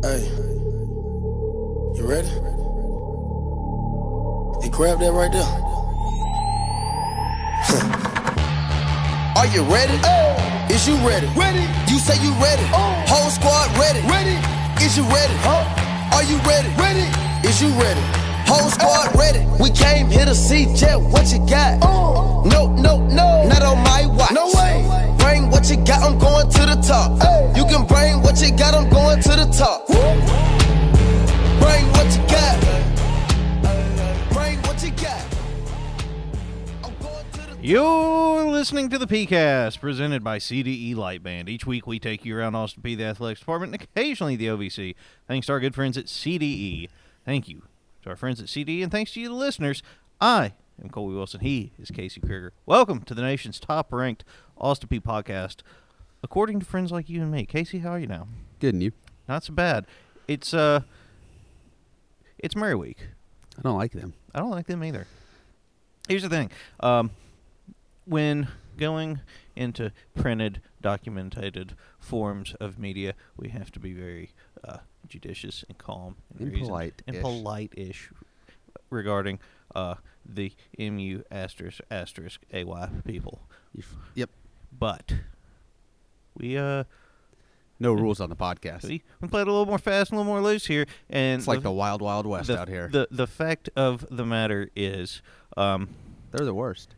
Hey, you ready? Hey, grab that right there. Are you ready? Oh. Is you ready? Ready. You say you ready. Oh. Whole squad ready. Ready. Is you ready? Are you ready? Ready. Is you ready? Whole squad ready. We came here to see Jet. What you got? Oh. No, no, no. Not on my watch. No way. What you got. I'm going to the top. You can bring what you got. I'm going to the top. Bring what you got. You're listening to the PeayCast, presented by CDE Lightband. Each week we take you around Austin Peay, the athletics department, and occasionally the OVC. Thanks to our good friends at CDE. Thank you to our friends at CDE, and thanks to you, the listeners. I am Colby Wilson. He is Casey Krieger. Welcome to the nation's top-ranked Austin Peay podcast, according to friends like you and me. Casey, how are you now? Good, and you? Not so bad. It's uh, it's Murray Week. I don't like them. I don't like them either. Here's the thing. Um, when going into printed, documented forms of media, we have to be very uh, judicious and calm and, And polite-ish. and polite-ish regarding uh, the mu asterisk asterisk ay people. Yep. But we uh No rules on the podcast. we, we played a little more fast, and a little more loose here, and It's like the wild, wild west the, out here. The the fact of the matter is, um, They're the worst.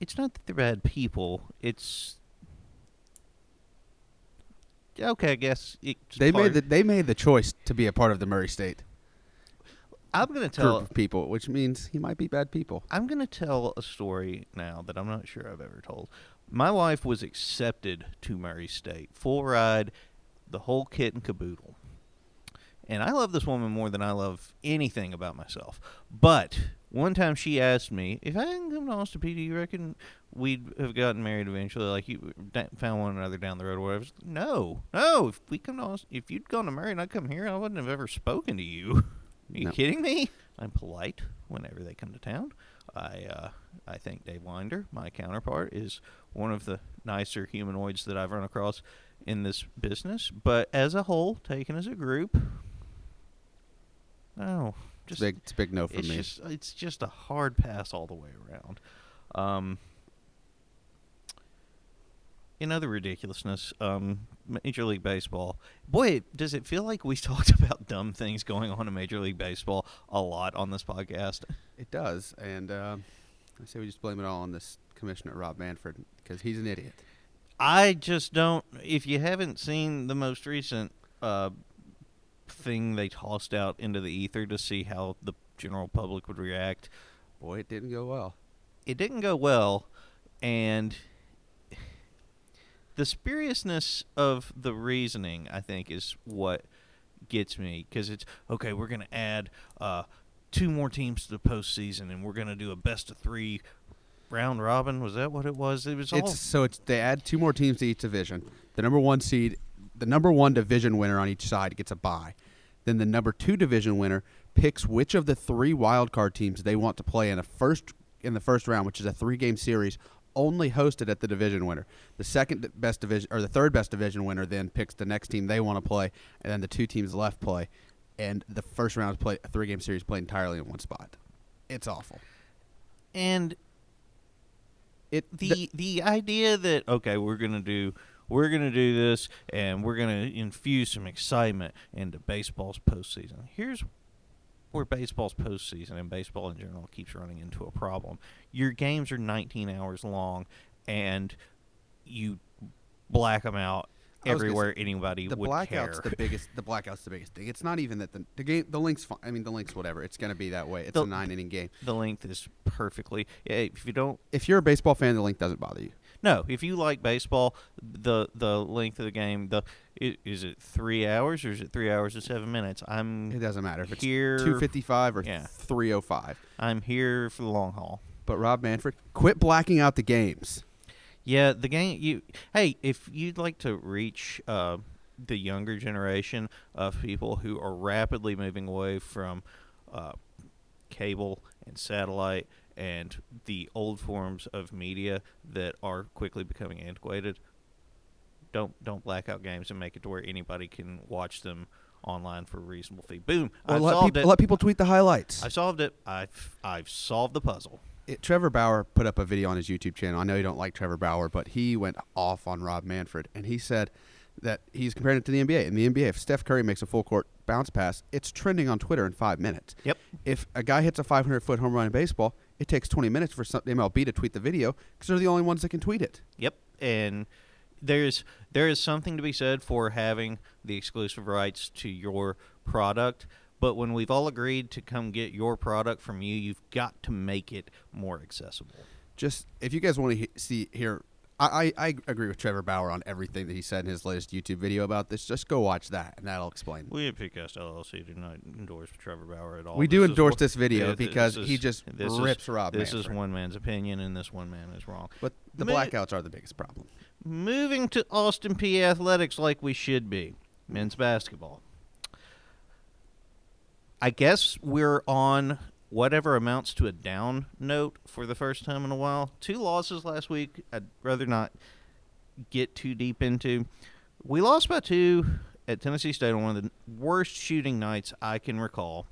it's not that they're bad people. It's okay. I guess it's They part- made the they made the choice to be a part of the Murray State I'm gonna group tell. of people, which means he might be bad people. I'm gonna tell a story now that I'm not sure I've ever told. My wife was accepted to Murray State, full ride, the whole kit and caboodle. And I love this woman more than I love anything about myself. But one time she asked me if I didn't come to Austin Peay, do you reckon we'd have gotten married eventually? Like you found one another down the road or whatever? No, no. If we come to Austin, if you'd gone to Murray and I come here, I wouldn't have ever spoken to you. Are you No. kidding me? I'm polite whenever they come to town. I uh, I think Dave Winder, my counterpart, is one of the nicer humanoids that I've run across in this business. But as a whole, taken as a group, no, It's just big. It's a big no for it's me. just it's just a hard pass all the way around. Um, in other ridiculousness, um, Major League Baseball. Boy, does it feel like we talked about dumb things going on in Major League Baseball a lot on this podcast? It does, and uh, I say we just blame it all on this commissioner Rob Manfred because he's an idiot. I just don't. If you haven't seen the most recent uh, thing they tossed out into the ether to see how the general public would react, Boy, it didn't go well. it didn't go well, and the spuriousness of the reasoning, I think, is what gets me because it's okay. We're going to add uh, two more teams to the postseason, and we're going to do a best of three round robin. Was that what it was? It was all It's so it's they add two more teams to each division. The number one seed, the number one division winner on each side gets a bye. Then the number two division winner picks which of the three wild card teams they want to play in a first in the first round, which is a three game series only hosted at the division winner. The second best division or the third best division winner then picks the next team they want to play, and then the two teams left play. And the first round is played a three game series played entirely in one spot. It's awful. and It the the idea that okay we're gonna do we're gonna do this and we're gonna infuse some excitement into baseball's postseason. Here's where baseball's postseason and baseball in general keeps running into a problem. Your games are 19 hours long, and you black them out I was gonna everywhere anybody the would blackout's care. the biggest. The blackout's the biggest thing. It's not even that the the game. The links. fi- I mean, the links. Whatever. It's gonna be that way. It's The- a nine inning game. the length is perfectly. If you don't If you're a baseball fan, the link doesn't bother you. No, if you like baseball, the the length of the game, the is it three hours or is it three hours and seven minutes? I'm It doesn't matter if it's Here- two fifty five or yeah. three oh five. I'm here for the long haul. But Rob Manfred, quit blacking out the games. Yeah, the game. You hey, if you'd like to reach uh, the younger generation of people who are rapidly moving away from uh, cable and satellite and the old forms of media that are quickly becoming antiquated, don't don't black out games and make it to where anybody can watch them online for a reasonable fee. Boom. Or I've let solved people it. let people tweet the highlights. I solved it. I've I've solved the puzzle. it, Trevor Bauer put up a video on his YouTube channel. I know you don't like Trevor Bauer, but he went off on Rob Manfred, and he said that he's comparing it to the NBA. In the NBA, if Steph Curry makes a full court bounce pass, it's trending on Twitter in five minutes. Yep. If a guy hits a 500 foot home run in baseball, it takes 20 minutes for some, MLB to tweet the video because they're the only ones that can tweet it. Yep, and there's there is something to be said for having the exclusive rights to your product. But when we've all agreed to come get your product from you, you've got to make it more accessible. Just if you guys want to he- see here, I, I, agree with Trevor Bauer on everything that he said in his latest YouTube video about this. Just go watch that, and that'll explain. We at PeayCast LLC do not endorse Trevor Bauer at all. We do This endorse this video Yeah, because this he just rips is, Rob This is one man's opinion, and this one man is wrong. But the Ma- blackouts are the biggest problem. Moving to Austin Peay athletics like we should be. Men's basketball. I guess we're on whatever amounts to a down note for the first time in a while. Two losses last week. I'd rather not get too deep into. We lost by two at Tennessee State on one of the worst shooting nights I can recall.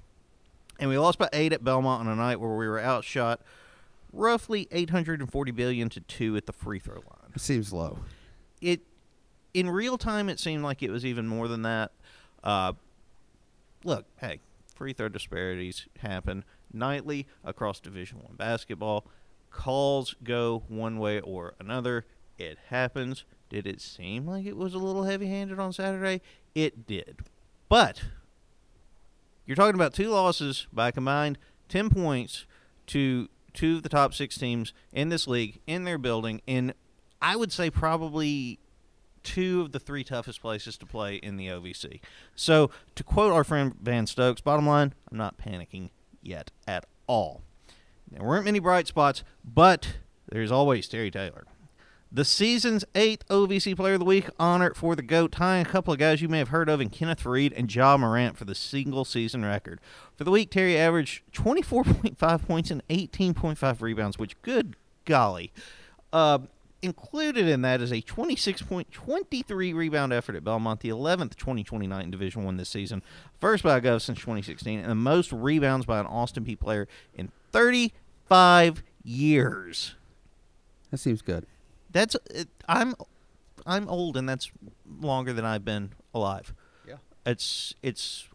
And we lost by eight at Belmont on a night where we were outshot roughly 840 billion to two at the free throw line It seems low. it in real time it seemed like it was even more than that uh, look hey free throw disparities happen nightly across division one basketball. Calls go one way or another. It happens. Did it seem like it was a little heavy handed on saturday? It did. But you're talking about two losses by combined 10 points to two of the top six teams in this league in their building in I would say probably two of the three toughest places to play in the OVC. So, to quote our friend Van Stokes, bottom line, I'm not panicking yet at all. There weren't many bright spots, but there's always Terry Taylor. The season's eighth OVC Player of the Week honor for the GOAT, tying a couple of guys you may have heard of in Kenneth Faried and Ja Morant for the single season record. For the week, Terry averaged 24.5 points and 18.5 rebounds, which, good golly. Uh, included in that is a 26.23 rebound effort at Belmont, the 11th 2029 in Division One this season, first by a Gov since 2016, and the most rebounds by an Austin Peay player in 35 years. That seems good. That's it, I'm I'm old, and that's longer than I've been alive. Yeah. It's it's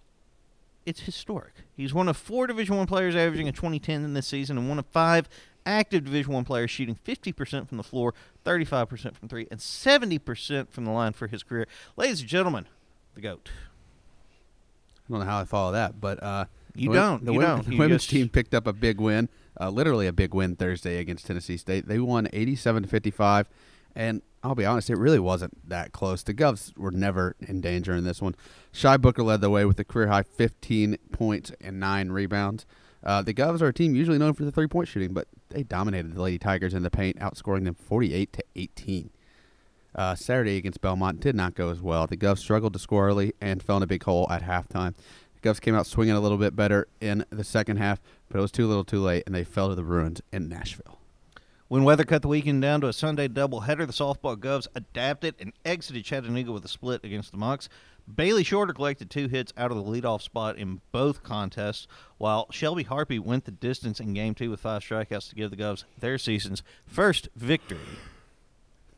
it's historic. He's one of four Division One players averaging a 2010 in this season, and one of five active Division One players shooting 50% from the floor, 35% from three, and 70% from the line for his career. Ladies and gentlemen, the goat. I don't know how I follow that, but uh, You the don't. The, You women- don't. the women's just- team picked up a big win, uh, literally a big win Thursday against Tennessee State. They won 87 to 55, and I'll be honest, it really wasn't that close. The Govs were never in danger in this one. Shy Booker led the way with a career high 15 points and nine rebounds. Uh, the Govs are a team usually known for the three point shooting, but they dominated the Lady Tigers in the paint, outscoring them 48 to 18. Uh, Saturday against Belmont did not go as well. The Govs struggled to score early and fell in a big hole at halftime. The Govs came out swinging a little bit better in the second half, but it was too little too late, and they fell to the Bruins in Nashville. When weather cut the weekend down to a Sunday doubleheader, the softball Govs adapted and exited Chattanooga with a split against the Monks. Bailey Shorter collected two hits out of the leadoff spot in both contests, while Shelby Harpy went the distance in Game 2 with five strikeouts to give the Govs their season's first victory.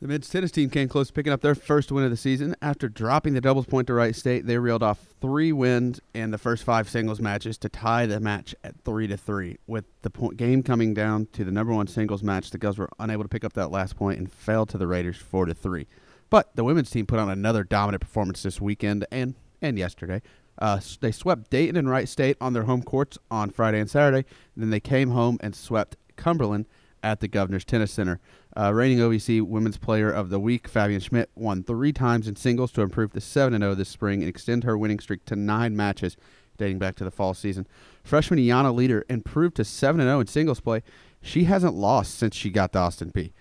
The men's tennis team came close to picking up their first win of the season. After dropping the doubles point to Wright State, they reeled off three wins in the first five singles matches to tie the match at three to three. With the game coming down to the number one singles match, the Govs were unable to pick up that last point and fell to the Raiders four to three. But the women's team put on another dominant performance this weekend and and yesterday. Uh, they swept Dayton and Wright State on their home courts on Friday and Saturday. Then they came home and swept Cumberland at the Governor's Tennis Center. Uh, reigning OVC Women's Player of the Week, Fabian Schmidt, won three times in singles to improve to 7 0 this spring and extend her winning streak to nine matches dating back to the fall season. Freshman Yana Leader improved to 7 0 in singles play. She hasn't lost since she got to Austin Peay.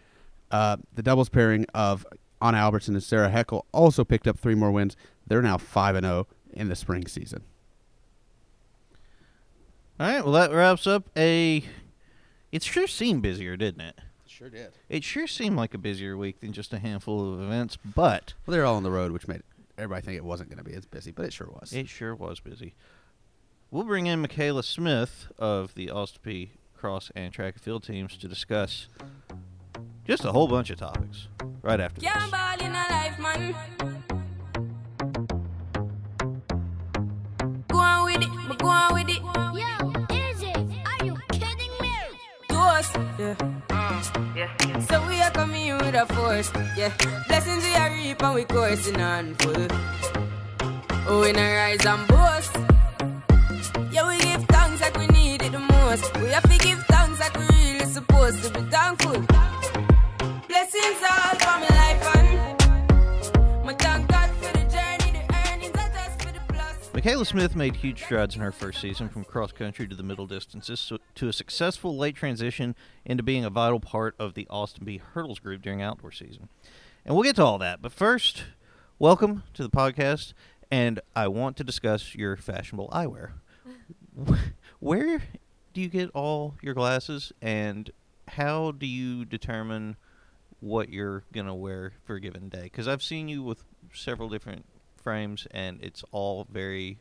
Uh, the doubles pairing of Anna Albertson and Sarah Heckel also picked up three more wins. They're now 5 and 0 in the spring season. All right, well, that wraps up a. It sure seemed busier, didn't it? sure did. It sure seemed like a busier week than just a handful of events, but Well, they're all on the road, which made everybody think it wasn't going to be as busy, but it sure was. it sure was busy. We'll bring in Mikaela Smith of the Austin Peay cross and track and field teams to discuss just a whole bunch of topics right after Can't this. ball in a life, man. Go on with it, go on with it. Yo, Izzy, are you kidding me? To us, mm, yeah. yeah. So we are coming with a force, yeah. Blessings we are reap and we coursing on full. Oh, we not rise and boast. Mikaela Smith made huge strides in her first season from cross country to the middle distances to a successful late transition into being a vital part of the Austin Peay Hurdles group during outdoor season. And we'll get to all that. But first, welcome to the podcast. And I want to discuss your fashionable eyewear. Where do you get all your glasses and how do you determine what you're going to wear for a given day? Because I've seen you with several different frames and it's all very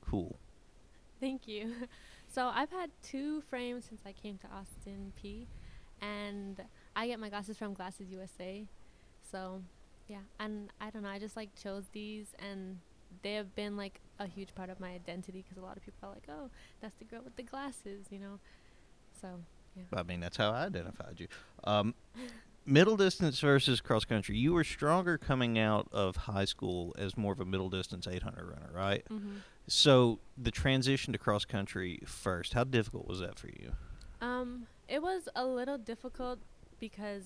cool. Thank you. So I've had two frames since I came to Austin Peay, and I get my glasses from Glasses USA. So, yeah, and I don't know. I just like chose these, and they have been like a huge part of my identity because a lot of people are like, "Oh, that's the girl with the glasses," you know. So, yeah. I mean, that's how I identified you. Um, middle distance versus cross country. You were stronger coming out of high school as more of a middle distance 800 runner, right? hmm So the transition to cross country first, how difficult was that for you? Um, it was a little difficult because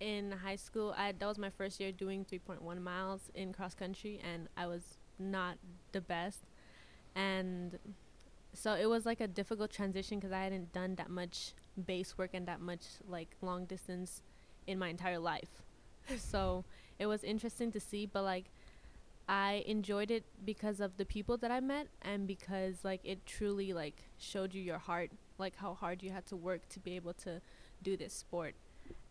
in high school, I that was my first year doing 3.1 miles in cross country, and I was not the best, and so it was like a difficult transition because I hadn't done that much base work and that much like long distance in my entire life. so it was interesting to see, but like I enjoyed it because of the people that I met and because like it truly like showed you your heart, like how hard you had to work to be able to do this sport.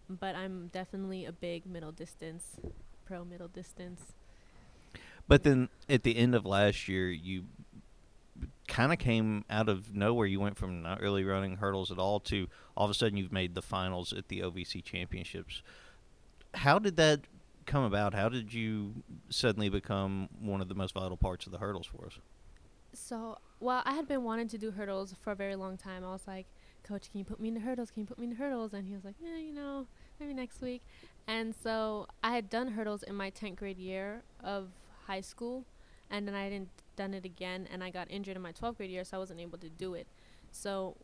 But I'm definitely a big middle distance, pro middle distance. But then at the end of last year, you kind of came out of nowhere. You went from not really running hurdles at all to all of a sudden you've made the finals at the OVC championships. How did that come about? How did you suddenly become one of the most vital parts of the hurdles for us? So, well, I had been wanting to do hurdles for a very long time. I was like, Coach, can you put me in the hurdles? Can you put me in the hurdles? And he was like, Yeah, you know, maybe next week. And so I had done hurdles in my 10th grade year of high school, and then I hadn't done it again, and I got injured in my 12th grade year, so I wasn't able to do it. So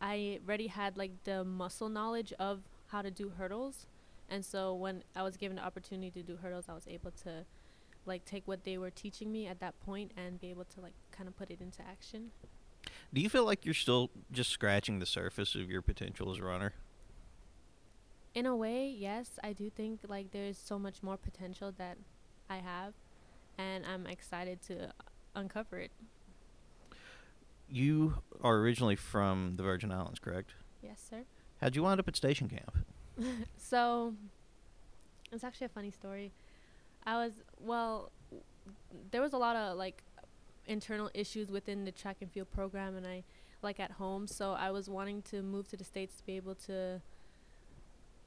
I already had like the muscle knowledge of how to do hurdles, and so when I was given the opportunity to do hurdles, I was able to like take what they were teaching me at that point and be able to like kind of put it into action. Do you feel like you're still just scratching the surface of your potential as a runner? In a way, yes, I do think like there's so much more potential that I have, and I'm excited to uncover it. You are originally from the Virgin Islands, correct? Yes, sir. How'd you wind up at station camp? So it's actually a funny story. I was well, w- there was a lot of like internal issues within the track and field program, and I like at home. So I was wanting to move to the states to be able to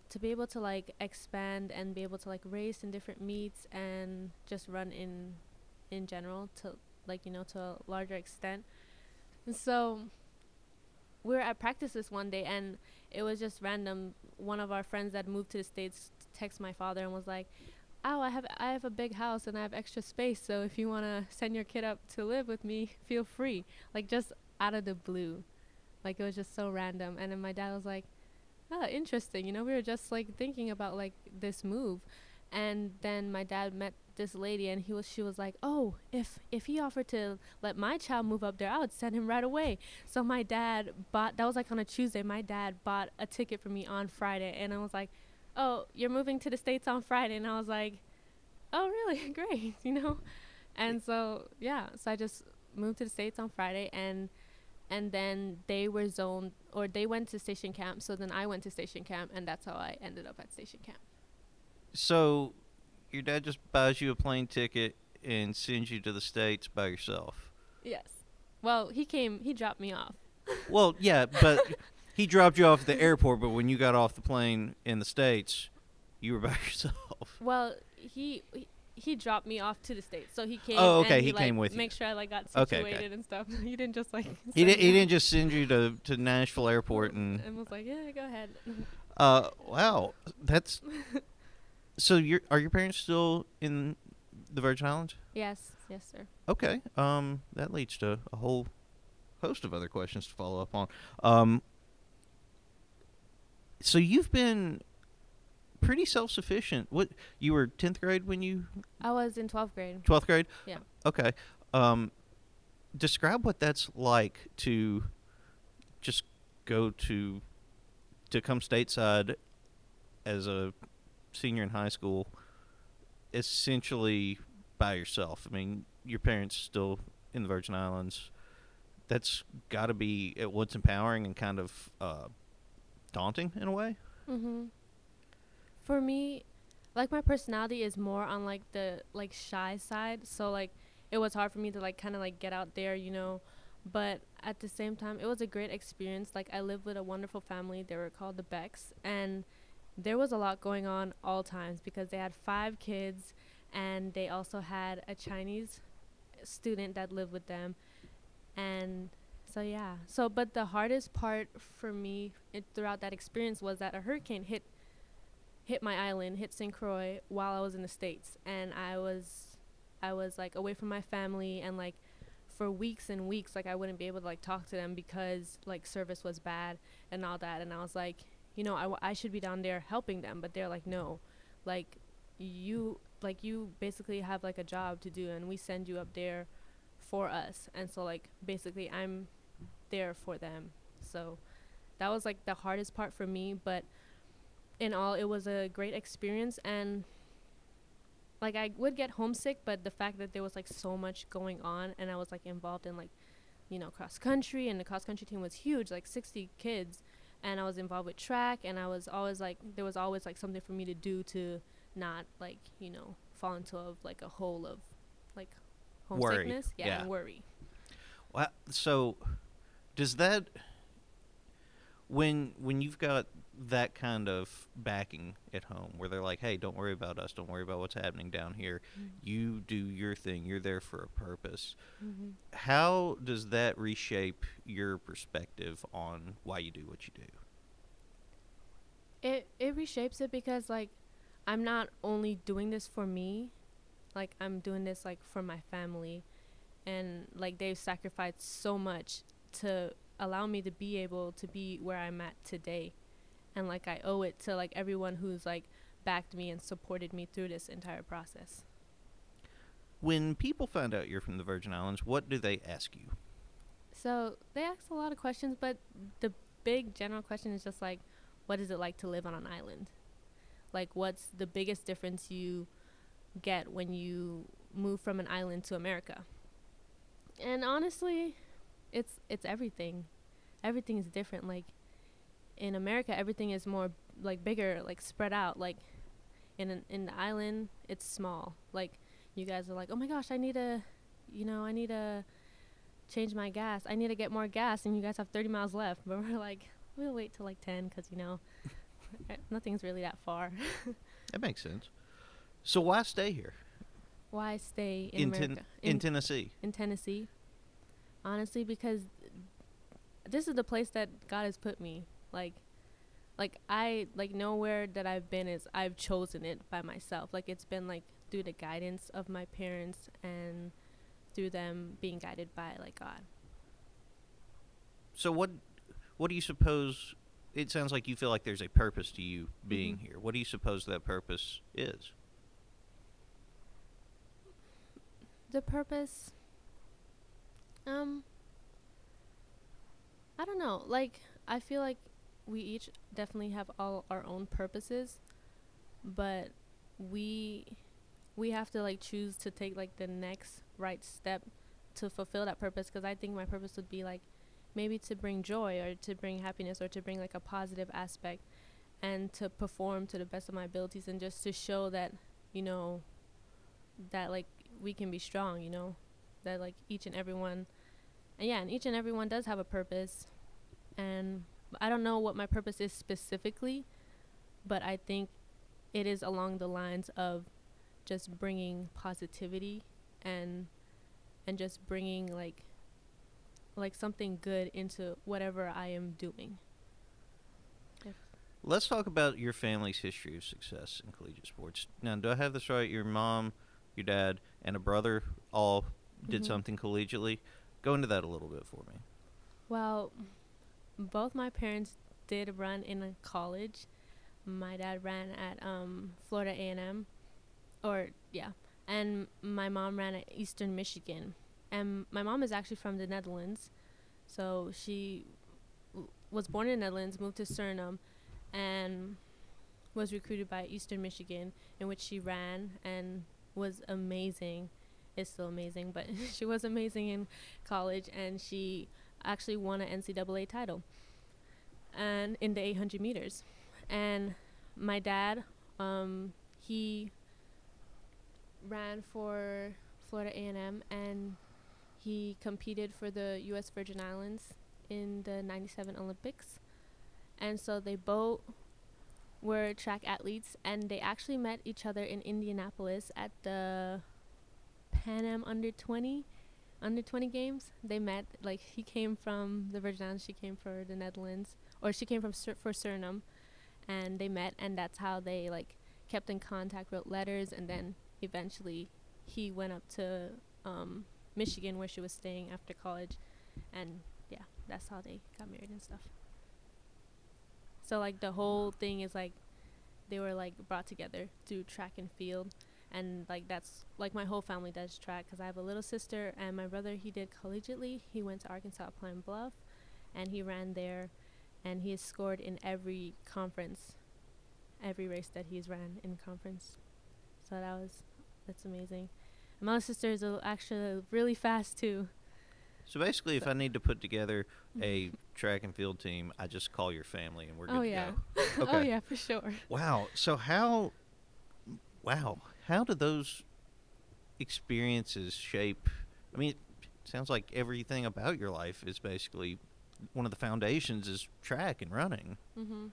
to be able to like expand and be able to like race in different meets and just run in in general to like you know to a larger extent. And so we were at practice this one day and it was just random. One of our friends that moved to the states texted my father and was like, "Oh, I have I have a big house and I have extra space, so if you want to send your kid up to live with me, feel free." Like just out of the blue. Like it was just so random. And then my dad was like, "Oh, interesting. You know, we were just like thinking about like this move." And then my dad met this lady and he was she was like, "Oh, if if he offered to let my child move up there, I would send him right away." So my dad bought that was like on a Tuesday. My dad bought a ticket for me on Friday and I was like, "Oh, you're moving to the states on Friday." And I was like, "Oh, really? Great." You know? And so, yeah, so I just moved to the states on Friday and and then they were zoned or they went to station camp. So then I went to station camp, and that's how I ended up at station camp. So, your dad just buys you a plane ticket and sends you to the states by yourself. Yes. Well, he came. He dropped me off. Well, yeah, but he dropped you off at the airport. But when you got off the plane in the states, you were by yourself. Well, he. he he dropped me off to the states, so he came. Oh, okay, and he like, came with you. Make sure I like got Okay, situated okay. and stuff. he didn't just like. He didn't. He didn't just send you to to Nashville Airport and. and was like, yeah, go ahead. Uh, wow, that's. So your are your parents still in the Virgin Islands? yes, yes, sir. Okay. Um, that leads to a whole host of other questions to follow up on. Um, so you've been pretty self-sufficient. What you were tenth grade when you I was in 12th grade. twelfth grade? Yeah. Okay. Um, describe what that's like to just go to to come stateside as a senior in high school, essentially by yourself. I mean, your parents still in the Virgin Islands. That's got to be at once empowering and kind of uh, daunting in a way. Mm-hmm. For me, like my personality is more on like the like shy side, so like it was hard for me to like kind of like get out there, you know. But at the same time, it was a great experience. Like I lived with a wonderful family. They were called the Becks, and there was a lot going on all times because they had five kids, and they also had a Chinese student that lived with them, and so yeah. So but the hardest part for me it, throughout that experience was that a hurricane hit hit my island, hit St. Croix while I was in the states, and I was I was like away from my family and like for weeks and weeks like I wouldn't be able to like talk to them because like service was bad and all that and I was like you know I, w- I should be down there helping them but they're like no like you like you basically have like a job to do and we send you up there for us. And so like basically I'm there for them. So that was like the hardest part for me but in all it was a great experience and like I would get homesick but the fact that there was like so much going on and I was like involved in like you know cross country and the cross country team was huge like 60 kids and I was involved with track and I was always like there was always like something for me to do to not like you know fall into a, like a hole of like Worry. homesickness yeah, Yeah. and worry Well, so does that when when you've got that kind of backing at home where they're like, "Hey, don't worry about us. Don't worry about what's happening down here. You do your thing. You're there for a purpose." mm-hmm. How does that reshape your perspective on why you do what you do? it it reshapes it because like I'm not only doing this for me, like I'm doing this like for my family and like they've sacrificed so much to allow me to be able to be where I'm at today. And like I owe it to like everyone who's like backed me and supported me through this entire process. When people find out you're from the Virgin Islands, what do they ask you? So they ask a lot of questions, but the big general question is just like, what is it like to live on an island? Like, what's the biggest difference you get when you move from an island to America? And honestly, it's it's everything. Everything is different. Like in America, everything is more like bigger, like spread out. Like in an, in the island, it's small. Like you guys are like, oh my gosh, I need a, you know, I need a change my gas. I need to get more gas, and you guys have 30 miles left. But we're like, we'll wait till like 10 because you know, eh, nothing's really that far. That makes sense. So why stay here Why stay in, Ten- America? in Tennessee? in Tennessee. Honestly, because this is the place that God has put me. Like, like I like nowhere that I've been is I've chosen it by myself. Like it's been like through the guidance of my parents and through them being guided by like God. So what what do you suppose it sounds like you feel like there's a purpose to you being Mhm. here. What do you suppose that purpose is? The purpose. Um. I don't know. Like I feel like we each definitely have all our own purposes, but we we have to like choose to take like the next right step to fulfill that purpose because I think my purpose would be like maybe to bring joy or to bring happiness or to bring like a positive aspect and to perform to the best of my abilities and just to show that you know that like we can be strong you know that like each and everyone and yeah and each and everyone does have a purpose and i don't know what my purpose is specifically but i think it is along the lines of just bringing positivity and and just bringing like like something good into whatever I am doing. Let's talk about your family's history of success in collegiate sports. Now, do I have this right? Your mom, your dad, and a brother all did Mhm. something collegiately. Go into that a little bit for me. Well, both my parents did run in college. My dad ran at um, Florida A&M, or yeah, and my mom ran at Eastern Michigan. And my mom is actually from the Netherlands, so she w- was born in the Netherlands, moved to Suriname, and was recruited by Eastern Michigan, in which she ran and was amazing. Is still amazing, but she was amazing in college, and she actually won an NCAA title, and in the 800 meters. And my dad, um, he ran for Florida A&M, and he competed for the U.S. Virgin Islands in the 97 Olympics. And so they both were track athletes, and they actually met each other in Indianapolis at the Pan Am Under 20 under 20 games. They met like he came from the Virgin Islands, she came for the Netherlands, or she came from Sur- for Suriname, and they met, and that's how they like kept in contact, wrote letters, and then eventually he went up to um, Michigan where she was staying after college, and yeah, that's how they got married and stuff. So like the whole thing is like they were like brought together through track and field, and like that's like my whole family does track because I have a little sister and my brother he did collegiately. He went to Arkansas Pine Bluff, and he ran there, and he has scored in every conference, every race that he's ran in conference. So that was that's amazing. And my little sister is a, actually really fast too. So basically, if I need to put together a track and field team, I just call your family and we're oh, good Oh to yeah. go. oh Okay. yeah, for sure. Wow. So how? Wow. How do those experiences shape? I mean, it sounds like everything about your life is basically one of the foundations is track and running. Mhm.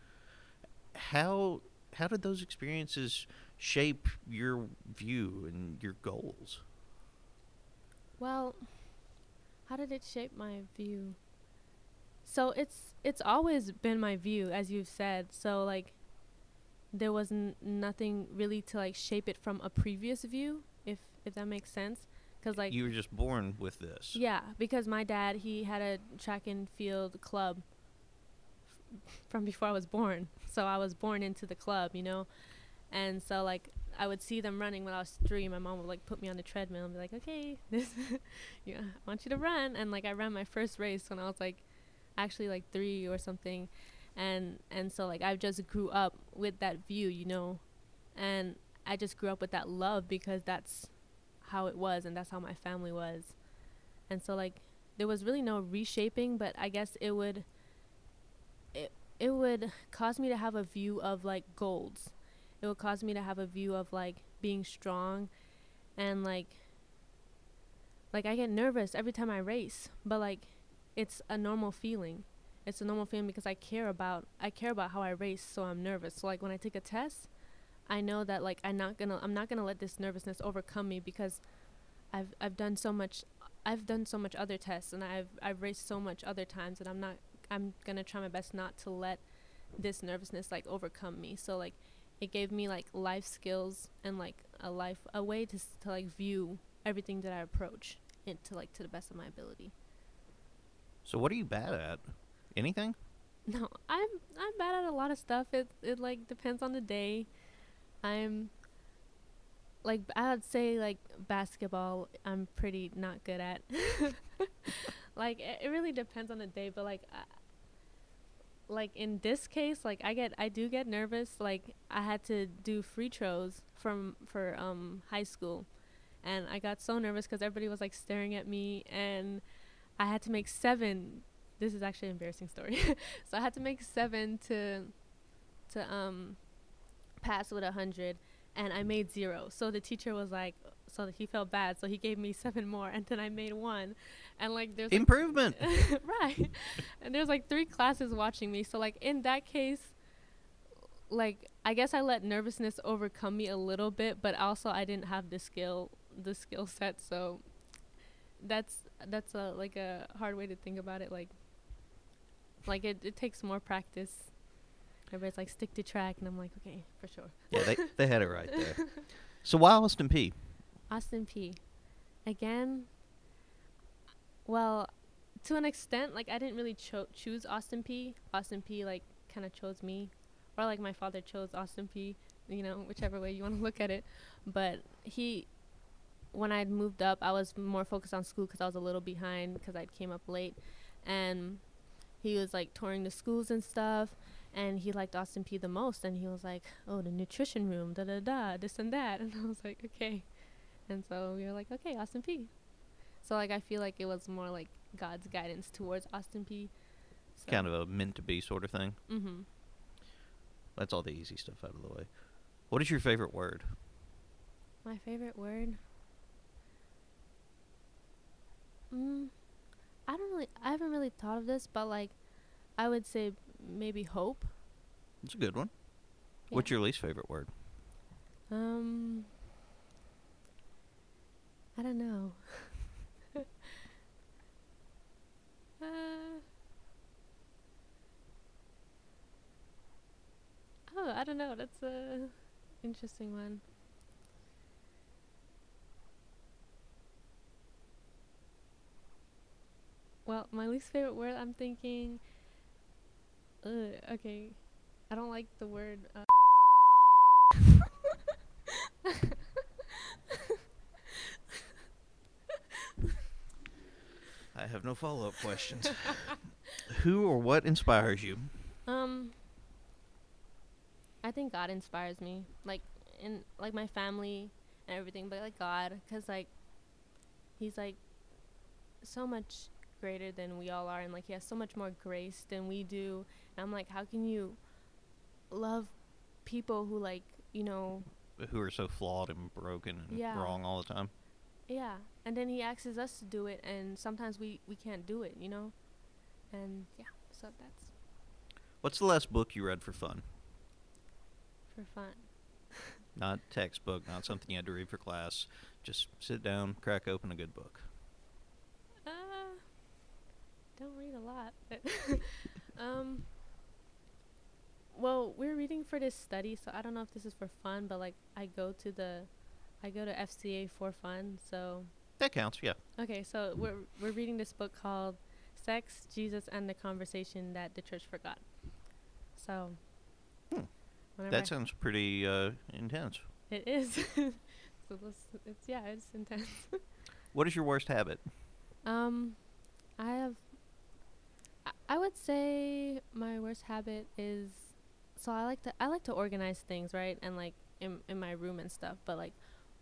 How how did those experiences shape your view and your goals? Well, how did it shape my view? So it's it's always been my view, as you've said. So like, there was n- nothing really to like shape it from a previous view, if if that makes sense. Cause like you were just born with this. yeah, because my dad he had a track and field club f- from before I was born. So I was born into the club, you know. And so like I would see them running when I was three. My mom would like put me on the treadmill and be like, "Okay, this, yeah, I want you to run." And like I ran my first race when I was like, actually like three or something, and and so like I just grew up with that view, you know, and I just grew up with that love because that's how it was and that's how my family was, and so like there was really no reshaping, but I guess it would. It it would cause me to have a view of like goals it would cause me to have a view of like being strong and like like I get nervous every time I race, but like it's a normal feeling. It's a normal feeling because I care about I care about how I race, so I'm nervous. So like when I take a test, I know that like I'm not to I'm not to let this nervousness overcome me because I've I've done so much I've done so much other tests and I've I've raced so much other times and I'm not I'm to try my best not to let this nervousness like overcome me. So like it gave me like life skills and like a life a way to to like view everything that I approach it to like to the best of my ability. So what are you bad at? Anything? No, I'm I'm bad at a lot of stuff. It it like depends on the day. I'm like I would say like basketball. I'm pretty not good at. like it, it really depends on the day, but like. I, like in this case, like I get, I do get nervous. Like I had to do free throws from for um high school, and I got so nervous because everybody was like staring at me, and I had to make seven this is actually an embarrassing story. so I had to make seven to to um pass with a hundred, and I made zero. So the teacher was like, so he felt bad, so he gave me seven more, and then I made one, and like there's like, Improvement. right, and there's like three classes watching me. So like in that case, like I guess I let nervousness overcome me a little bit, but also I didn't have the skill the skill set. So that's that's a like a hard way to think about it. Like like it, it takes more practice. Everybody's like stick to track, and I'm like okay for sure. yeah, they they had it right there. So why Austin Peay? Austin Peay. Again. Well, to an extent, like I didn't really cho- choose Austin Peay. Austin Peay. like kind of chose me, or like my father chose Austin Peay. You know, whichever way you want to look at it. But he, when I'd moved up, I was more focused on school because I was a little behind because I came up late, and he was like touring the schools and stuff. And he liked Austin Peay the most, and he was like, "Oh, the nutrition room, da da da, this and that." And I was like, "Okay." And so we were like, okay, Austin Peay. So like I feel like it was more like God's guidance towards Austin Peay. So. Kind of a meant to be sort of thing. Mm-hmm. That's all the easy stuff out of the way. What is your favorite word? My favorite word. Mm, I don't really. I haven't really thought of this, but like, I would say maybe hope. It's a good one. What's your least favorite word? Um. I don't know. uh, oh, I don't know. That's a interesting one. Well, my least favorite word. I'm thinking. Uh, okay, I don't like the word. Uh, I have no follow up questions. Who or what inspires you? Um, I think God inspires me, like in like my family and everything, but like God, cause like He's like so much greater than we all are, and like He has so much more grace than we do. And I'm like, how can you love people who like you know Who are so flawed and broken and Yeah. wrong all the time? yeah and then he asks us to do it and sometimes we we can't do it you know and yeah so that's What's the last book you read for fun? for fun Not textbook, not something you had to read for class. Just sit down, crack open a good book. Don't read a lot, but um. Well, we're reading for this study, so I don't know if this is for fun, but like I go to the, I go to FCA for fun. So That counts, yeah. okay, so we're we're reading this book called "Sex, Jesus, and the Conversation That the Church Forgot." So. Hmm. That sounds pretty uh, intense. it is. so it's yeah, it's intense. What is your worst habit? Um, I have. I, would say my worst habit is, so I like to I like to organize things right and like in in my room and stuff. But like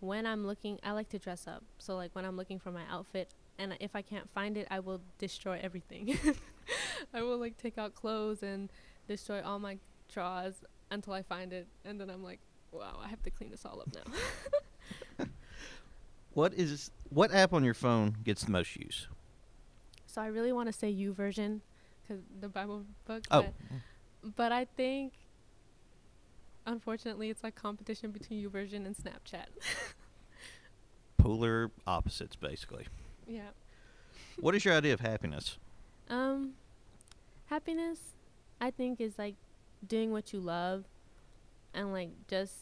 when I'm looking, I like to dress up. So like when I'm looking for my outfit, and if I can't find it, I will destroy everything. I will like take out clothes and destroy all my drawers until I find it, and then I'm like, wow, I have to clean this all up now. What is what app on your phone gets the most use? So I really want to say YouVersion, cause the Bible book. Oh, But, but I think, unfortunately, it's like competition between YouVersion and Snapchat. polar opposites, basically. yeah. What is your idea of happiness? Um, happiness, I think, is like doing what you love, and like just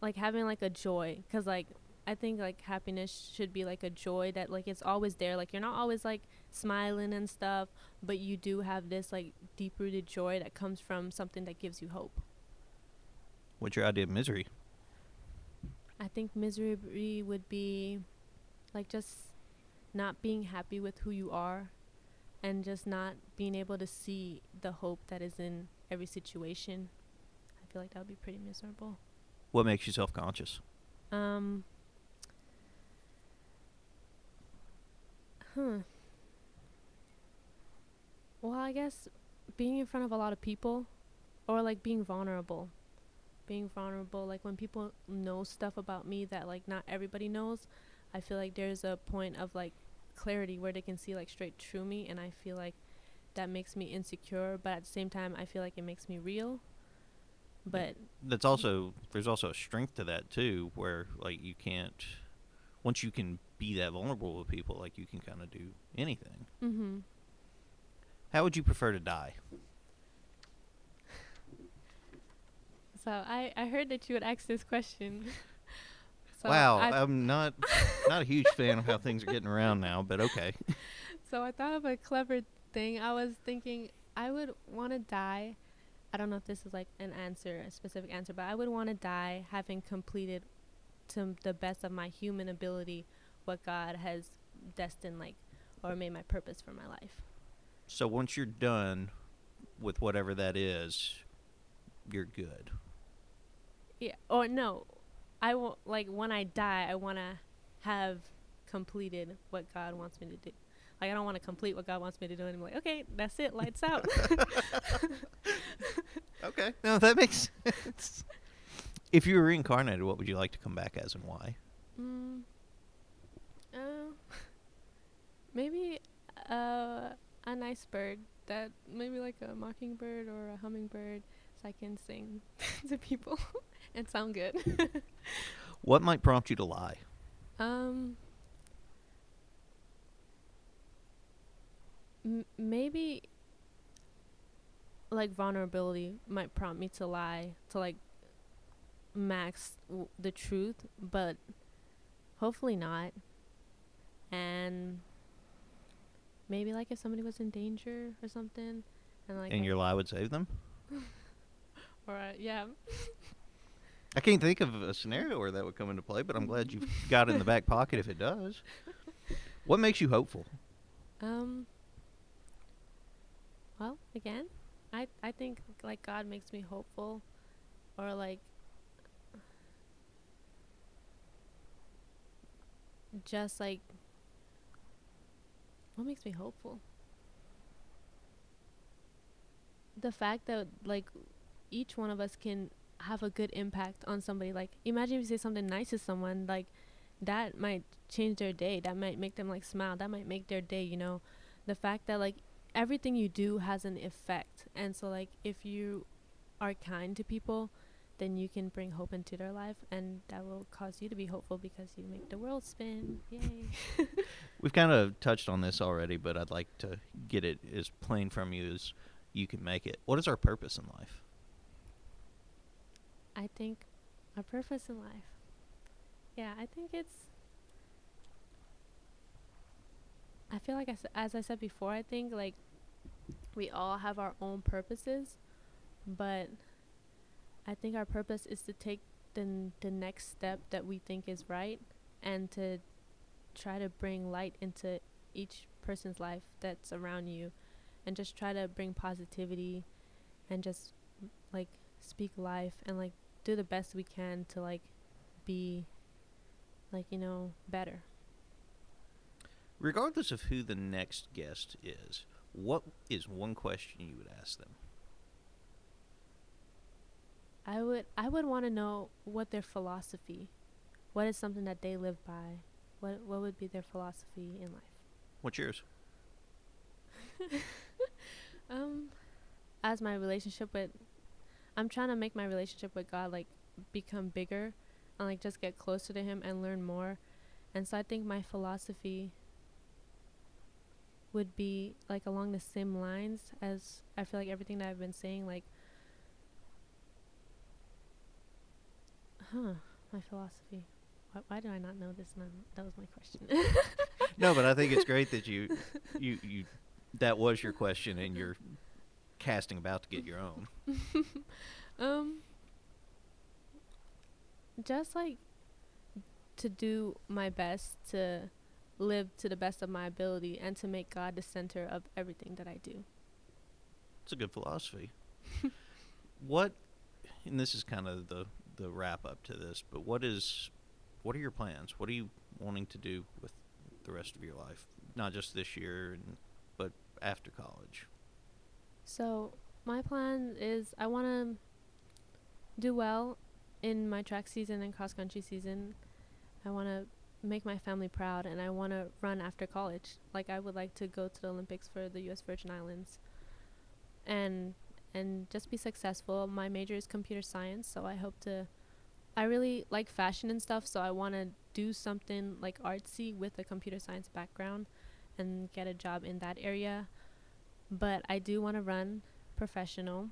like having like a joy. Cause like I think like happiness should be like a joy that like it's always there. Like you're not always like smiling and stuff, but you do have this like deep rooted joy that comes from something that gives you hope. What's your idea of misery? I think misery would be like just not being happy with who you are and just not being able to see the hope that is in every situation. I feel like that would be pretty miserable. What makes you self conscious? Um Huh. Well, I guess being in front of a lot of people or like being vulnerable. Being vulnerable like when people know stuff about me that like not everybody knows, I feel like there's a point of like clarity where they can see like straight through me and I feel like that makes me insecure, but at the same time I feel like it makes me real. But That's also there's also a strength to that too, where like you can't once you can be that vulnerable with people, like you can kind of do anything. mhm. How would you prefer to die? So I I heard that you would ask this question. so wow, I, I'm not not a huge fan of how things are getting around now, but okay. So I thought of a clever thing. I was thinking I would want to die. I don't know if this is like an answer, a specific answer, but I would want to die having completed to the best of my human ability what God has destined like or made my purpose for my life. So once you're done with whatever that is, you're good. Yeah. Or no. I will like when I die, I want to have completed what God wants me to do. Like I don't want to complete what God wants me to do and be like, "Okay, that's it. Lights out." Okay. No, that makes sense. If you were reincarnated, what would you like to come back as and why? Mm. Uh, maybe uh, a nice bird that maybe like a mockingbird or a hummingbird, so I can sing to people and sound good. What might prompt you to lie? um, m- maybe like vulnerability might prompt me to lie to like max w- the truth, but hopefully not. And maybe like if somebody was in danger or something, and like and I- your lie would save them? or uh, yeah, I can't think of a scenario where that would come into play, but I'm glad you've got it in the back pocket if it does. What makes you hopeful? Um. Well, again, I I think like God makes me hopeful, or like just like what makes me hopeful. The fact that like each one of us can have a good impact on somebody. Like imagine if you say something nice to someone, like that might change their day. That might make them like smile. That might make their day, you know. The fact that like everything you do has an effect. And so like if you are kind to people, then you can bring hope into their life and that will cause you to be hopeful because you make the world spin. Yay. We've kind of touched on this already, but I'd like to get it as plain from you as you can make it. What is our purpose in life? I think our purpose in life. Yeah, I think it's. I feel like, I s as I said before, I think like we all have our own purposes, but I think our purpose is to take the n- the next step that we think is right, and to try to bring light into each person's life that's around you, and just try to bring positivity, and just like speak life and like do the best we can to like be like you know better Regardless of who the next guest is, what is one question you would ask them? I would i would want to know what their philosophy what is something that they live by? What what would be their philosophy in life? What's yours? um as my relationship with i'm trying to make my relationship with god like become bigger and like just get closer to him and learn more. And so i think my philosophy would be like along the same lines as i feel like everything that i've been saying like huh my philosophy why, why do i not know this now that was my question No, but I think it's great that you, you, you, that was your question, and you're casting about to get your own. Um, just like to do my best to live to the best of my ability and to make God the center of everything that I do. It's a good philosophy. what, and this is kind of the the wrap up to this, but what is, what are your plans? What are you wanting to do with the rest of your life? Not just this year, and, but after college. So my plan is I want to do well in my track season and cross country season. I want to make my family proud and I want to run after college. Like I would like to go to the Olympics for the US Virgin Islands. And and just be successful. My major is computer science, so I hope to I really like fashion and stuff, so I want to do something like artsy with a computer science background and get a job in that area. But I do want to run professional.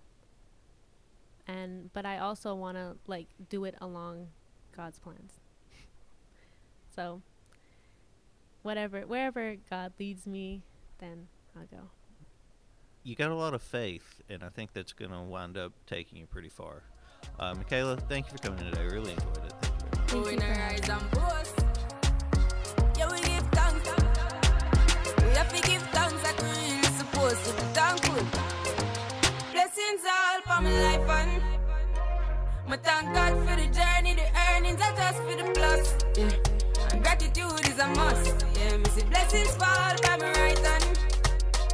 And but I also want to like do it along God's plans. so whatever wherever God leads me, then I'll go. You got a lot of faith, and I think that's going to wind up taking you pretty far. Uh, Mikaela, thank you for coming today. I really enjoyed it. My thank God for the journey, the earnings are just for the plus. Yeah. And gratitude is a must. Yeah, me see blessings fall by my right hand.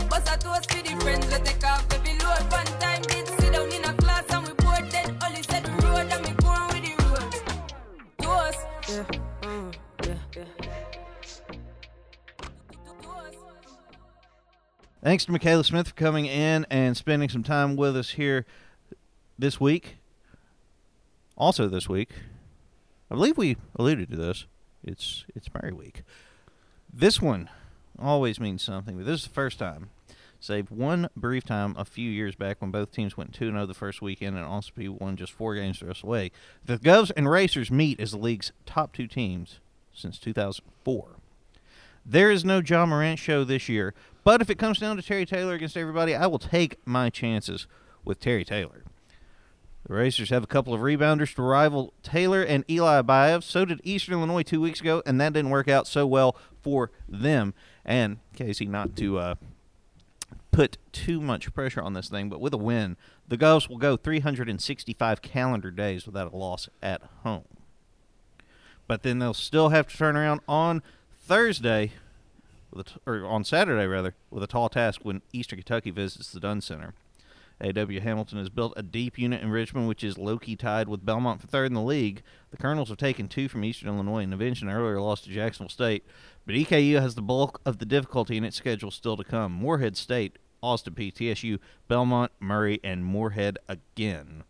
Bust a toast the friends we take off every load. Time sit down in a class and we. Only said road and going with the road. Toast. Yeah. Mm, yeah, yeah. Thanks to Mikaela Smith for coming in and spending some time with us here this week. Also, this week, I believe we alluded to this. It's it's Murray Week. This one always means something, but this is the first time. Save one brief time a few years back when both teams went 2 0 the first weekend and Austin Peay won just four games the rest of the way. The Govs and Racers meet as the league's top two teams since 2004. There is no Ja Morant show this year, but if it comes down to Terry Taylor against everybody, I will take my chances with Terry Taylor. The Racers have a couple of rebounders to rival Taylor and Eli Abaev. So did Eastern Illinois two weeks ago, and that didn't work out so well for them. And Casey, not to uh, put too much pressure on this thing, but with a win, the Govs will go 365 calendar days without a loss at home. But then they'll still have to turn around on Thursday, or on Saturday rather, with a tall task when Eastern Kentucky visits the Dunn Center. A.W. Hamilton has built a deep unit in Richmond, which is low-key tied with Belmont for third in the league. The Colonels have taken two from Eastern Illinois and an earlier loss to Jacksonville State. But EKU has the bulk of the difficulty in its schedule still to come. Morehead State, Austin Peay, TSU, Belmont, Murray, and Morehead again.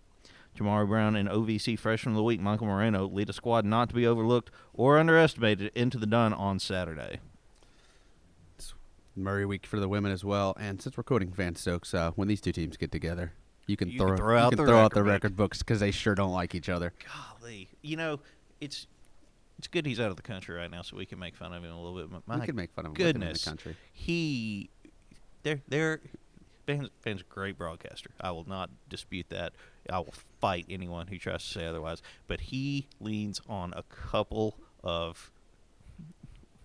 Jomaru Brown and OVC Freshman of the Week Michael Moreno lead a squad not to be overlooked or underestimated into the Dunn on Saturday. It's Murray week for the women as well. And since we're quoting Van Stokes, uh, when these two teams get together, you can You throw, can throw you out can the throw out the record books because they sure don't like each other. Golly, you know, it's it's good he's out of the country right now, so we can make fun of him a little bit. But my we can make fun of him living in the country. he, there, there, they're. Van's, Van's a great broadcaster. I will not dispute that. I will fight anyone who tries to say otherwise. But he leans on a couple of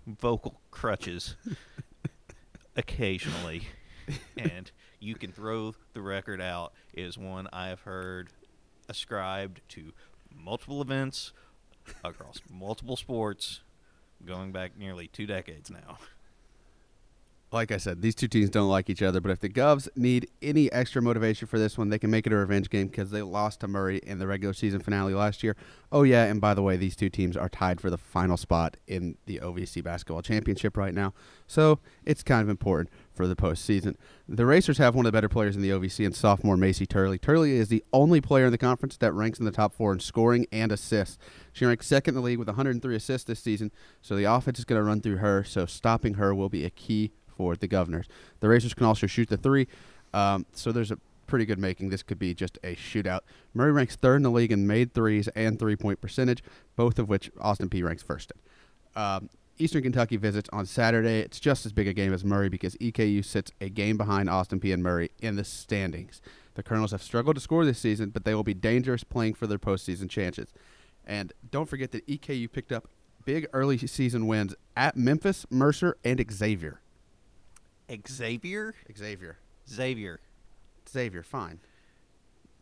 vocal crutches occasionally, and you can throw the record out. Is one I have heard ascribed to multiple events across multiple sports, going back nearly two decades now. Like I said, these two teams don't like each other, but if the Govs need any extra motivation for this one, they can make it a revenge game because they lost to Murray in the regular season finale last year. Oh, yeah, and by the way, these two teams are tied for the final spot in the OVC Basketball Championship right now, so it's kind of important for the postseason. The Racers have one of the better players in the OVC and sophomore Macy Turley. Turley is the only player in the conference that ranks in the top four in scoring and assists. She ranks second in the league with 103 assists this season, so the offense is going to run through her, so stopping her will be a key for the Governors. The Racers can also shoot the three, um, so there's a pretty good making. This could be just a shootout. Murray ranks third in the league in made threes and three point percentage, both of which Austin Peay ranks first in. Um, Eastern Kentucky visits on Saturday. It's just as big a game as Murray because EKU sits a game behind Austin Peay and Murray in the standings. The Colonels have struggled to score this season, but they will be dangerous playing for their postseason chances. And don't forget that EKU picked up big early season wins at Memphis, Mercer, and Xavier. Xavier? Xavier. Xavier. Xavier, fine.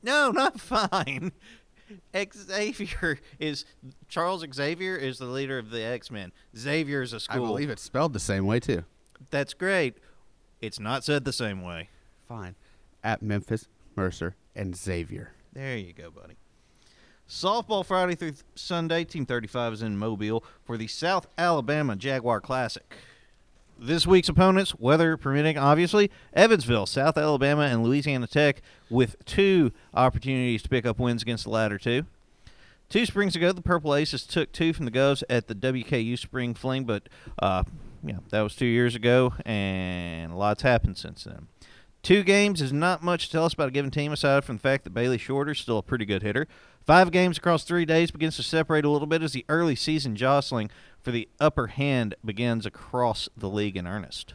No, not fine. Xavier is Charles Xavier is the leader of the X Men. Xavier is a school. I believe it's spelled the same way too. That's great. It's not said the same way. Fine. at Memphis, Mercer, and Xavier. There you go, buddy. Softball Friday through Sunday. Team 35 is in Mobile for the South Alabama Jaguar Classic. This week's opponents, weather permitting, obviously, Evansville, South Alabama, and Louisiana Tech, with two opportunities to pick up wins against the latter two. Two springs ago, the Purple Aces took two from the Govs at the WKU Spring Fling, but uh, yeah, that was two years ago, and a lot's happened since then. Two games is not much to tell us about a given team aside from the fact that Bailey Shorter is still a pretty good hitter. Five games across three days begins to separate a little bit as the early season jostling for the upper hand begins across the league in earnest.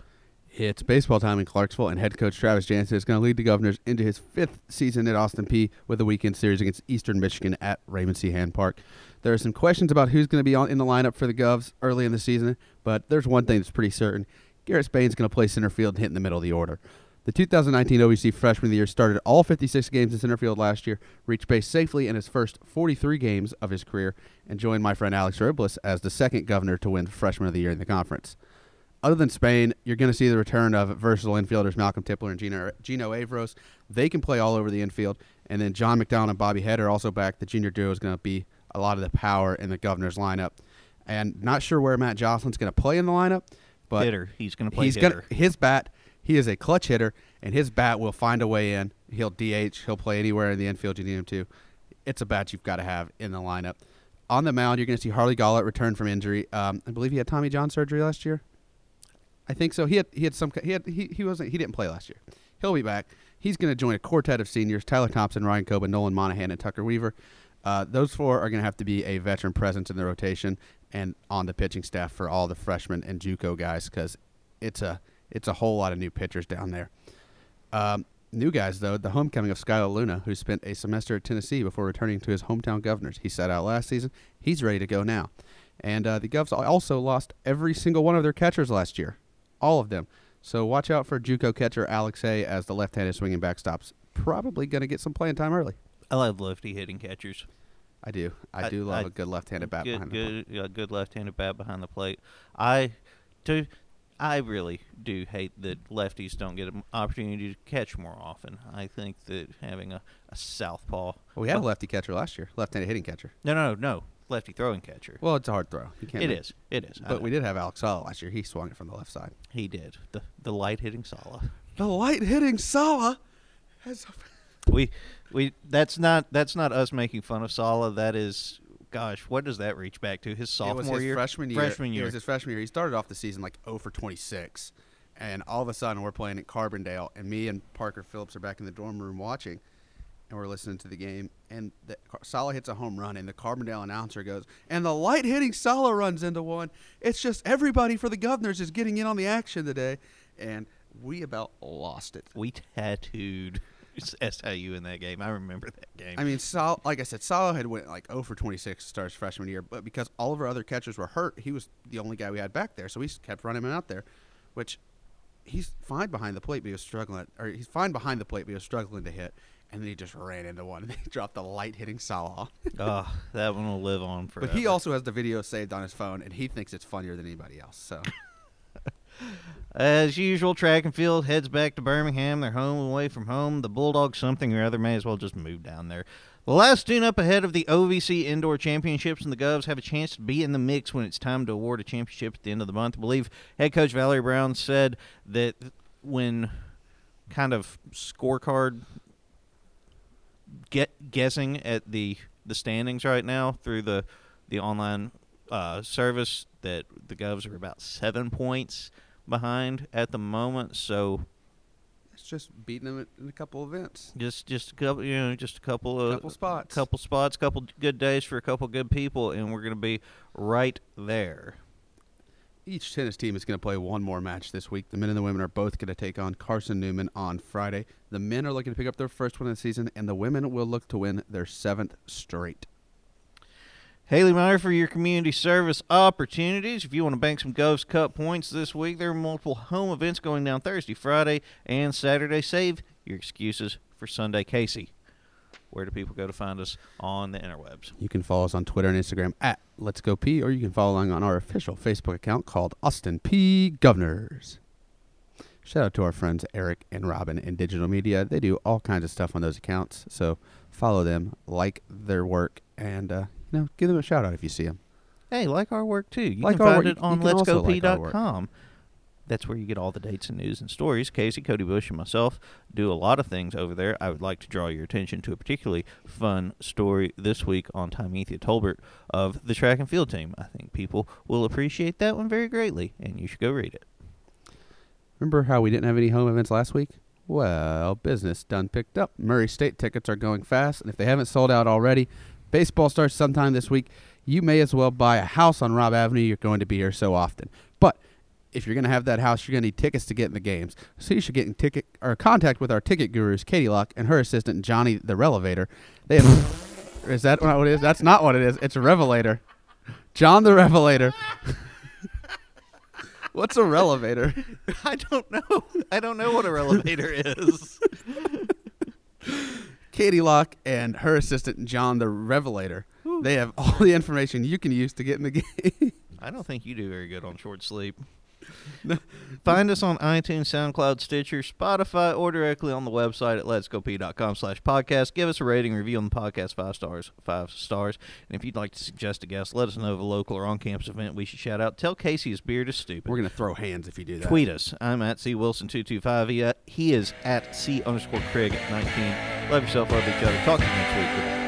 It's baseball time in Clarksville, and head coach Travis Janssen is going to lead the Governors into his fifth season at Austin Peay with a weekend series against Eastern Michigan at Raymond C. Hand Park. There are some questions about who's going to be on, in the lineup for the Govs early in the season, but there's one thing that's pretty certain. Garrett Spain's going to play center field and hit in the middle of the order. The 2019 OVC Freshman of the Year started all 56 games in center field last year, reached base safely in his first 43 games of his career, and joined my friend Alex Robles as the second Governor to win Freshman of the Year in the conference. Other than Spain, you're going to see the return of versatile infielders Malcolm Tipler and Gino, Gino Avros. They can play all over the infield. And then John McDonald and Bobby Head are also back. The junior duo is going to be a lot of the power in the governor's lineup. And not sure where Matt Jocelyn's going to play in the lineup, but hitter. He's going to play he's hitter. gonna his bat. He is a clutch hitter, and his bat will find a way in. He'll DH. He'll play anywhere in the infield you need him to. It's a bat you've got to have in the lineup. On the mound, you're going to see Harley Gollert return from injury. Um, I believe he had Tommy John surgery last year. I think so. He had he had some he had he, he wasn't he didn't play last year. He'll be back. He's going to join a quartet of seniors: Tyler Thompson, Ryan Coba, Nolan Monahan, and Tucker Weaver. Uh, those four are going to have to be a veteran presence in the rotation and on the pitching staff for all the freshmen and JUCO guys because it's a it's a whole lot of new pitchers down there. Um, new guys though, the homecoming of Skylar Luna, who spent a semester at Tennessee before returning to his hometown Governors. He sat out last season. He's ready to go now. And uh, the Govs also lost every single one of their catchers last year, all of them. So watch out for JUCO catcher Alex Hay as the left-handed swinging backstop's probably going to get some playing time early. I love lefty hitting catchers. I do. I, I- do love I- a good left-handed bat good, behind the plate. yeah, good left-handed bat behind the plate. I do. I really do hate that lefties don't get an opportunity to catch more often. I think that having a, a southpaw. Well, we had a lefty catcher last year, left-handed hitting catcher. No, no, no. Lefty throwing catcher. Well, it's a hard throw. You can't. it make- is. It is. But we did have Alex Sala last year. He swung it from the left side. He did. The the light hitting Sala. The light hitting Sala has. We we that's not that's not us making fun of Sala. That is, gosh, what does that reach back to? His it sophomore his year, freshman year. Freshman It year. was his freshman year. He started off the season like 0 for 26, and all of a sudden we're playing at Carbondale, and me and Parker Phillips are back in the dorm room watching, and we're listening to the game, and the, Sala hits a home run, and the Carbondale announcer goes, and the light hitting Sala runs into one. It's just everybody for the Governors is getting in on the action today, and we about lost it. we tattooed SIU in that game. I remember that game. I mean, Sal, like I said, Sala had went like 0 for 26 to start his freshman year, but because all of our other catchers were hurt, he was the only guy we had back there, so we kept running him out there, which he's fine behind the plate, but he was struggling, or he's fine behind the plate, but he was struggling to hit, and then he just ran into one, and he dropped the light hitting Sala. oh, that one will live on forever. but he also has the video saved on his phone, and he thinks it's funnier than anybody else. So As usual, track and field heads back to Birmingham. They're home away from home. The Bulldogs, something or other, may as well just move down there. The last tune up ahead of the OVC Indoor Championships, and the Govs have a chance to be in the mix when it's time to award a championship at the end of the month. I believe head coach Valerie Brown said that when kind of scorecard get guessing at the the standings right now through the the online uh, service that the Govs are about seven points behind at the moment. So it's just beating them in a couple events. just just a couple, you know, just a couple of Couple spots. couple spots, couple good days for a couple good people, and we're gonna be right there. Each tennis team is going to play one more match this week. The men and the women are both going to take on Carson Newman on Friday. The men are looking to pick up their first win of the season, and the women will look to win their seventh straight. Haley Meyer for your community service opportunities. If you want to bank some Govs Cup points this week, there are multiple home events going down Thursday, Friday, and Saturday. Save your excuses for Sunday. Casey, where do people go to find us on the interwebs? You can follow us on Twitter and Instagram at Let's Go Peay, or you can follow along on our official Facebook account called Austin Peay Governors. Shout out to our friends Eric and Robin in digital media. They do all kinds of stuff on those accounts. So follow them, like their work, and uh, you know, give them a shout out if you see them. Hey, like our work too. You Like can our find work. it on can also like our work. letsgopeay.com. That's where you get all the dates and news and stories. Casey, Cody Bush, and myself do a lot of things over there. I would like to draw your attention to a particularly fun story this week on Timethia Tolbert of the track and field team. I think people will appreciate that one very greatly, and you should go read it. Remember how we didn't have any home events last week? Well, business done picked up. Murray State tickets are going fast, and if they haven't sold out already, baseball starts sometime this week. You may as well buy a house on Rob Avenue. You're going to be here so often. But if you're going to have that house, you're going to need tickets to get in the games. So you should get in ticket or contact with our ticket gurus, Katie Locke and her assistant Johnny the Relevator. They have is that what it is? That's not what it is. It's a Revelator. John the Revelator. What's a Relevator? I don't know. I don't know what a elevator is. Katie Locke and her assistant John the Revelator. They have all the information you can use to get in the game. I don't think you do very good on short sleep. Find us on iTunes, SoundCloud, Stitcher, Spotify, or directly on the website at letsgopeay.com slash podcast. Give us a rating, review on the podcast, five stars, five stars. And if you'd like to suggest a guest, let us know of a local or on-campus event we should shout out. Tell Casey his beard is stupid. We're gonna throw hands if you do that. Tweet us. I'm at C Wilson two two five. He, uh, he is at C underscore Craig nineteen. Love yourself, love each other. Talk to you next week.